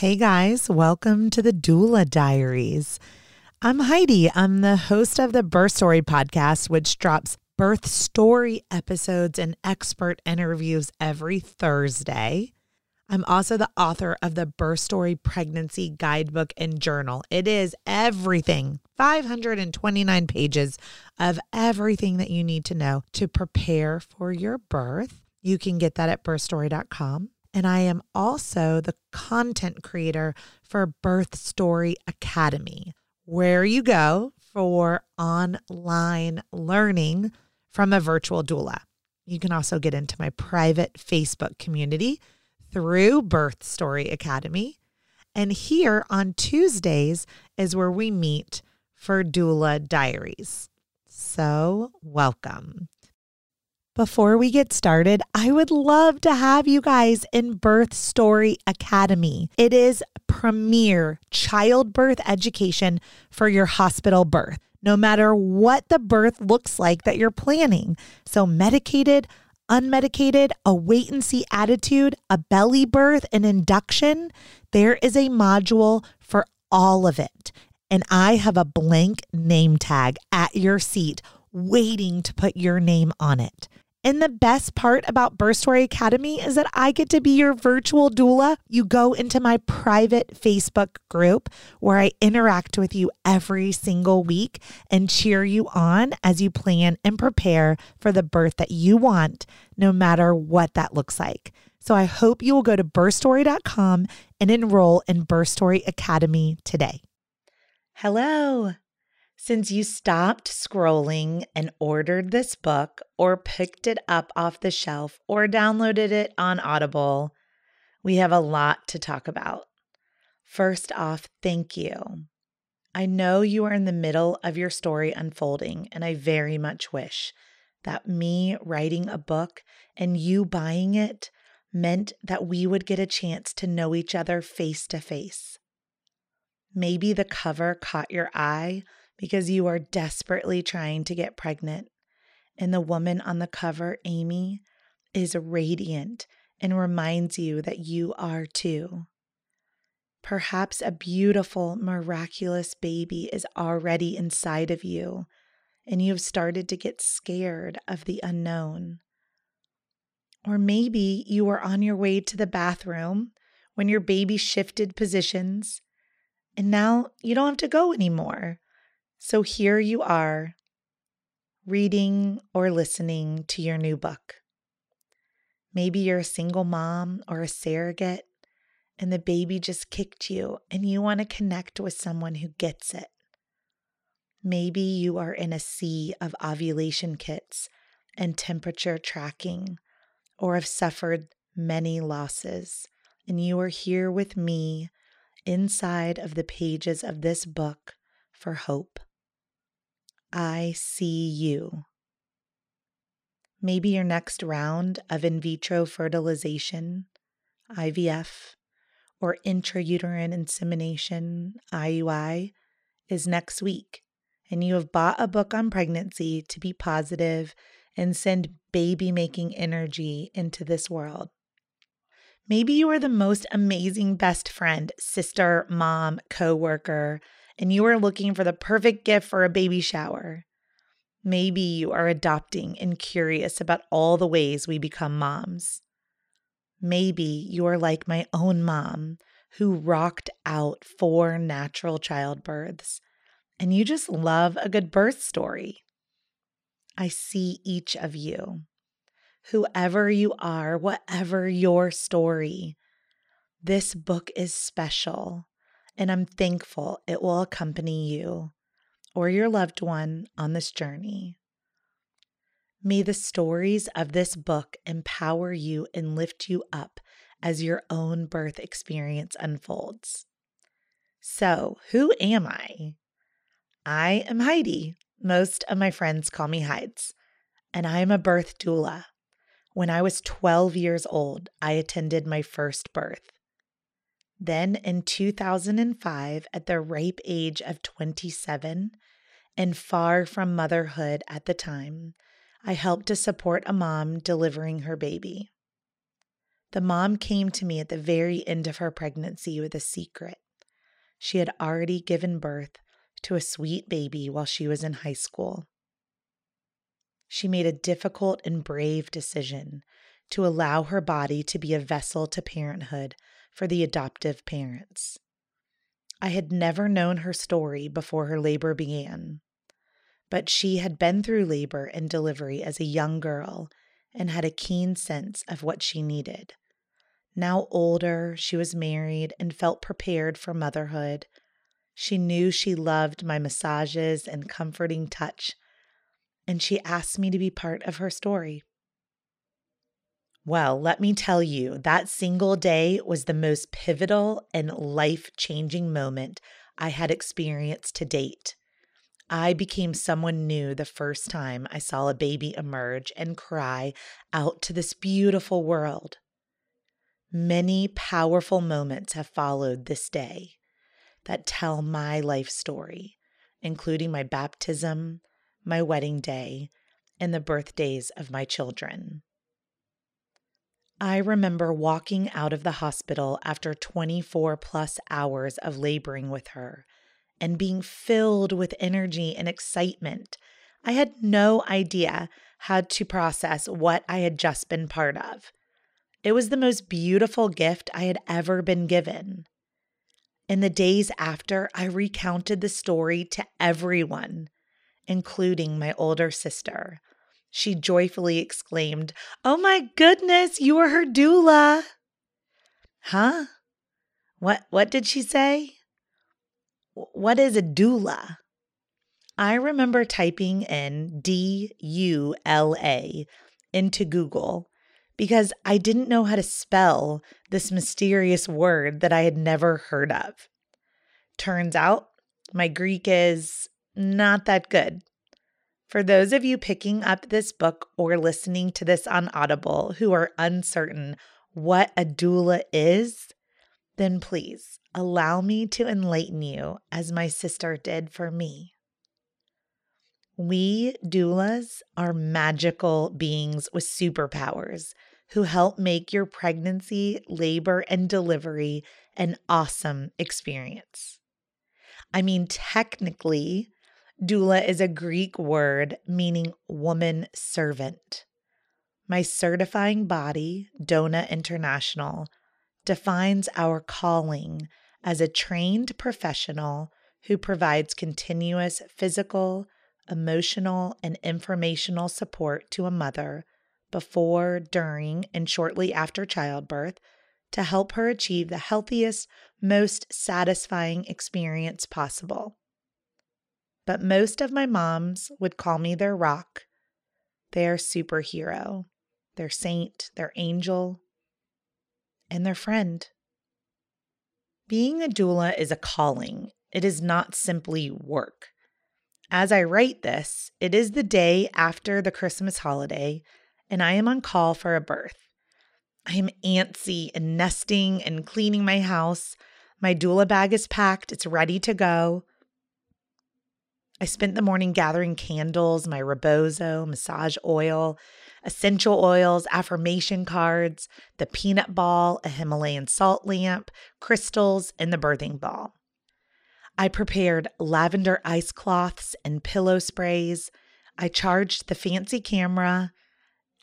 Hey guys, welcome to the Doula Diaries. I'm Heidi. I'm the host of the Birth Story podcast, which drops birth story episodes and expert interviews every Thursday. I'm also the author of the Birth Story Pregnancy Guidebook and Journal. It is everything 529 pages of everything that you need to know to prepare for your birth. You can get that at birthstory.com. And I am also the content creator for Birth Story Academy, where you go for online learning from a virtual doula. You can also get into my private Facebook community through Birth Story Academy. And here on Tuesdays is where we meet for Doula Diaries. So, welcome. Before we get started, I would love to have you guys in Birth Story Academy. It is premier childbirth education for your hospital birth, no matter what the birth looks like that you're planning. So, medicated, unmedicated, a wait and see attitude, a belly birth, an induction, there is a module for all of it. And I have a blank name tag at your seat waiting to put your name on it. And the best part about Birth Story Academy is that I get to be your virtual doula. You go into my private Facebook group where I interact with you every single week and cheer you on as you plan and prepare for the birth that you want, no matter what that looks like. So I hope you will go to birthstory.com and enroll in Birth Story Academy today. Hello. Since you stopped scrolling and ordered this book, or picked it up off the shelf, or downloaded it on Audible, we have a lot to talk about. First off, thank you. I know you are in the middle of your story unfolding, and I very much wish that me writing a book and you buying it meant that we would get a chance to know each other face to face. Maybe the cover caught your eye because you are desperately trying to get pregnant. And the woman on the cover, Amy, is radiant and reminds you that you are too. Perhaps a beautiful, miraculous baby is already inside of you, and you've started to get scared of the unknown. Or maybe you were on your way to the bathroom when your baby shifted positions, and now you don't have to go anymore so here you are, reading or listening to your new book. Maybe you're a single mom or a surrogate, and the baby just kicked you, and you want to connect with someone who gets it. Maybe you are in a sea of ovulation kits and temperature tracking, or have suffered many losses, and you are here with me inside of the pages of this book for hope. I see you. Maybe your next round of in vitro fertilization, IVF, or intrauterine insemination, IUI, is next week, and you have bought a book on pregnancy to be positive and send baby making energy into this world. Maybe you are the most amazing best friend, sister, mom, coworker, and you are looking for the perfect gift for a baby shower. Maybe you are adopting and curious about all the ways we become moms. Maybe you are like my own mom who rocked out four natural childbirths and you just love a good birth story. I see each of you. Whoever you are, whatever your story, this book is special and I'm thankful it will accompany you or your loved one on this journey. May the stories of this book empower you and lift you up as your own birth experience unfolds. So, who am I? I am Heidi. Most of my friends call me Hides, and I am a birth doula. When I was 12 years old, I attended my first birth. Then in 2005, at the ripe age of 27 and far from motherhood at the time, I helped to support a mom delivering her baby. The mom came to me at the very end of her pregnancy with a secret. She had already given birth to a sweet baby while she was in high school. She made a difficult and brave decision to allow her body to be a vessel to parenthood for the adoptive parents. I had never known her story before her labor began, but she had been through labor and delivery as a young girl and had a keen sense of what she needed. Now older, she was married and felt prepared for motherhood. She knew she loved my massages and comforting touch, and she asked me to be part of her story. Well, let me tell you, that single day was the most pivotal and life changing moment I had experienced to date. I became someone new the first time I saw a baby emerge and cry out to this beautiful world. Many powerful moments have followed this day that tell my life story, including my baptism, my wedding day, and the birthdays of my children. I remember walking out of the hospital after 24 plus hours of laboring with her and being filled with energy and excitement. I had no idea how to process what I had just been part of. It was the most beautiful gift I had ever been given. In the days after, I recounted the story to everyone, including my older sister. She joyfully exclaimed, Oh my goodness, you are her doula. Huh? What what did she say? What is a doula? I remember typing in D U L A into Google because I didn't know how to spell this mysterious word that I had never heard of. Turns out my Greek is not that good. For those of you picking up this book or listening to this on Audible who are uncertain what a doula is, then please allow me to enlighten you as my sister did for me. We doulas are magical beings with superpowers who help make your pregnancy, labor, and delivery an awesome experience. I mean, technically, doula is a Greek word meaning woman servant. My certifying body, Dona International, defines our calling as a trained professional who provides continuous physical, emotional, and informational support to a mother before, during, and shortly after childbirth to help her achieve the healthiest, most satisfying experience possible. But most of my moms would call me their rock, their superhero, their saint, their angel, and their friend. Being a doula is a calling, it is not simply work. As I write this, it is the day after the Christmas holiday, and I am on call for a birth. I am antsy and nesting and cleaning my house. My doula bag is packed, it's ready to go. I spent the morning gathering candles, my rebozo, massage oil, essential oils, affirmation cards, the peanut ball, a Himalayan salt lamp, crystals, and the birthing ball. I prepared lavender ice cloths and pillow sprays. I charged the fancy camera.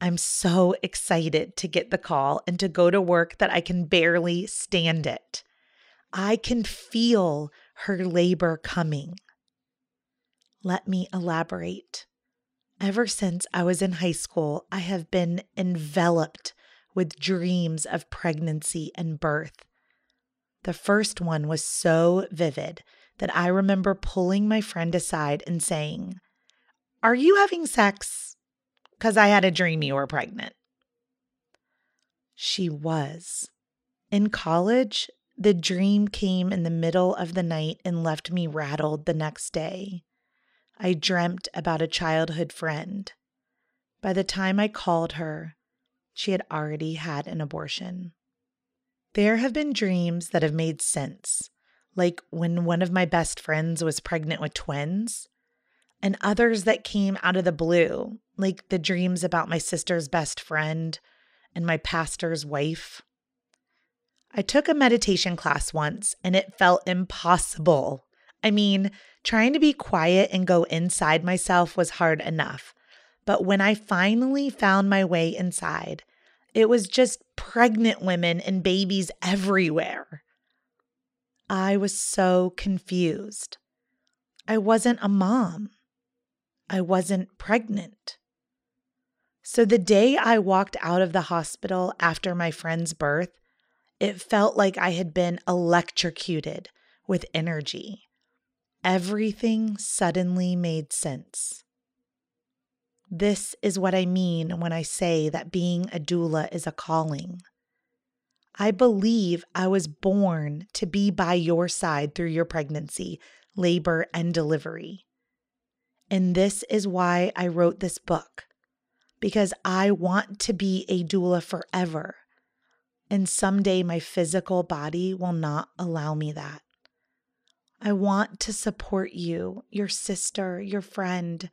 I'm so excited to get the call and to go to work that I can barely stand it. I can feel her labor coming. Let me elaborate. Ever since I was in high school, I have been enveloped with dreams of pregnancy and birth. The first one was so vivid that I remember pulling my friend aside and saying, Are you having sex? because I had a dream you were pregnant. She was. In college, the dream came in the middle of the night and left me rattled the next day. I dreamt about a childhood friend. By the time I called her, she had already had an abortion. There have been dreams that have made sense, like when one of my best friends was pregnant with twins, and others that came out of the blue, like the dreams about my sister's best friend and my pastor's wife. I took a meditation class once and it felt impossible. I mean, trying to be quiet and go inside myself was hard enough. But when I finally found my way inside, it was just pregnant women and babies everywhere. I was so confused. I wasn't a mom. I wasn't pregnant. So the day I walked out of the hospital after my friend's birth, it felt like I had been electrocuted with energy. Everything suddenly made sense. This is what I mean when I say that being a doula is a calling. I believe I was born to be by your side through your pregnancy, labor, and delivery. And this is why I wrote this book, because I want to be a doula forever. And someday my physical body will not allow me that. I want to support you, your sister, your friend,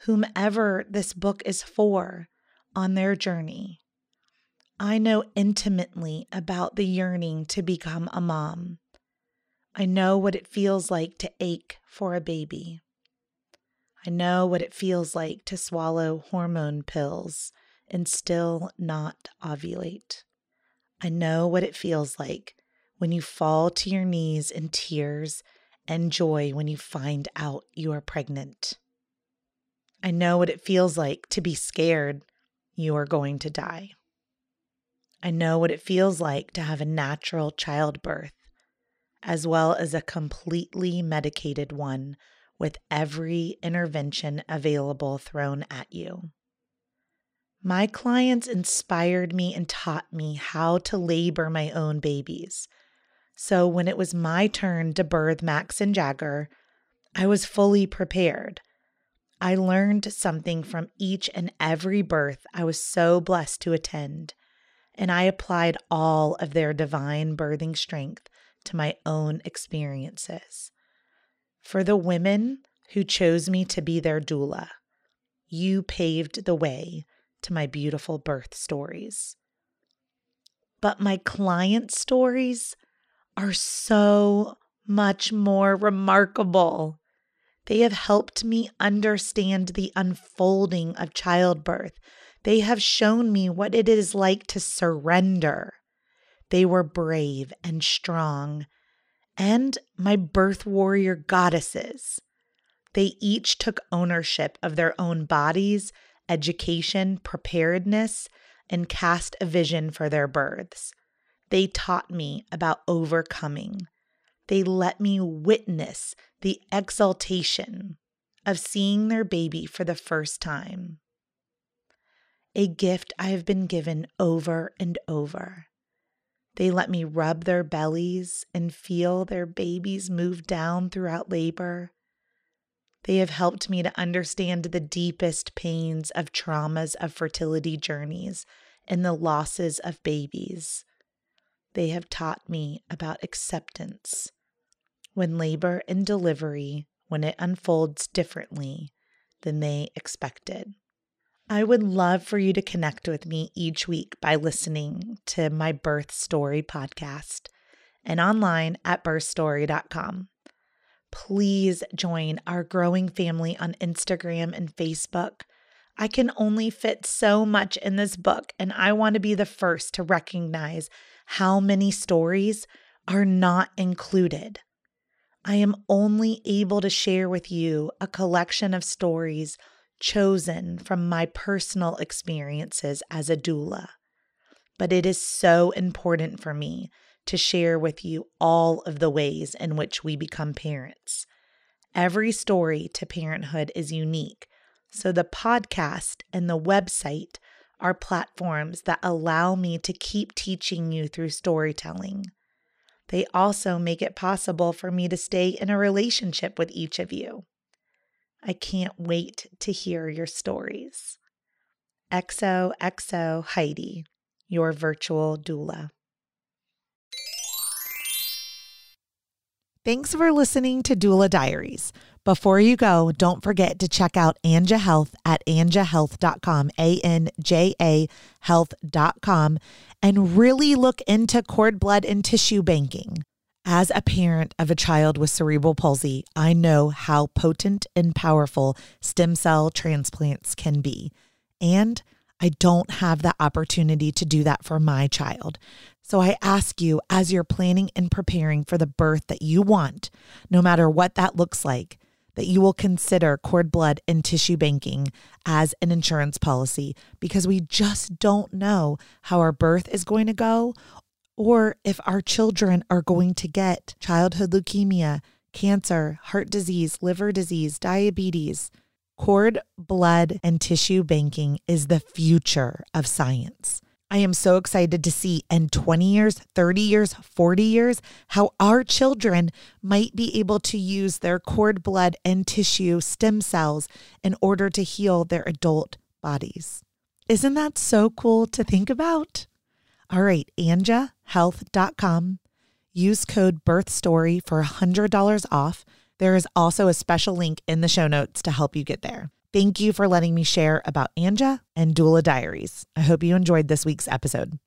whomever this book is for on their journey. I know intimately about the yearning to become a mom. I know what it feels like to ache for a baby. I know what it feels like to swallow hormone pills and still not ovulate. I know what it feels like when you fall to your knees in tears and joy when you find out you are pregnant. I know what it feels like to be scared you are going to die. I know what it feels like to have a natural childbirth, as well as a completely medicated one with every intervention available thrown at you. My clients inspired me and taught me how to labor my own babies. So when it was my turn to birth Max and Jagger, I was fully prepared. I learned something from each and every birth I was so blessed to attend and I applied all of their divine birthing strength to my own experiences. For the women who chose me to be their doula, you paved the way to my beautiful birth stories. But my client stories are so much more remarkable. They have helped me understand the unfolding of childbirth they have shown me what it is like to surrender. They were brave and strong, and my birth warrior goddesses. They each took ownership of their own bodies, education, preparedness, and cast a vision for their births. They taught me about overcoming. They let me witness the exaltation of seeing their baby for the first time a gift I have been given over and over. They let me rub their bellies and feel their babies move down throughout labor. They have helped me to understand the deepest pains of traumas of fertility journeys and the losses of babies. They have taught me about acceptance when labor and delivery, when it unfolds differently than they expected. I would love for you to connect with me each week by listening to my birth story podcast and online at birthstory.com. Please join our growing family on Instagram and Facebook. I can only fit so much in this book, and I want to be the first to recognize how many stories are not included. I am only able to share with you a collection of stories chosen from my personal experiences as a doula. But it is so important for me to share with you all of the ways in which we become parents. Every story to parenthood is unique. So the podcast and the website are platforms that allow me to keep teaching you through storytelling. They also make it possible for me to stay in a relationship with each of you. I can't wait to hear your stories. XOXO Heidi, your virtual doula. Thanks for listening to Doula Diaries. Before you go, don't forget to check out Anja Health at anjahealth.com, A N J A health.com, and really look into cord blood and tissue banking. As a parent of a child with cerebral palsy, I know how potent and powerful stem cell transplants can be. And I don't have the opportunity to do that for my child. So I ask you, as you're planning and preparing for the birth that you want, no matter what that looks like, that you will consider cord blood and tissue banking as an insurance policy because we just don't know how our birth is going to go or if our children are going to get childhood leukemia, cancer, heart disease, liver disease, diabetes. Cord, blood, and tissue banking is the future of science. I am so excited to see in 20 years, 30 years, 40 years, how our children might be able to use their cord blood and tissue stem cells in order to heal their adult bodies. Isn't that so cool to think about? All right, anjahealth.com. Use code BIRTHSTORY for $100 off there is also a special link in the show notes to help you get there. Thank you for letting me share about Anja and Doula Diaries. I hope you enjoyed this week's episode.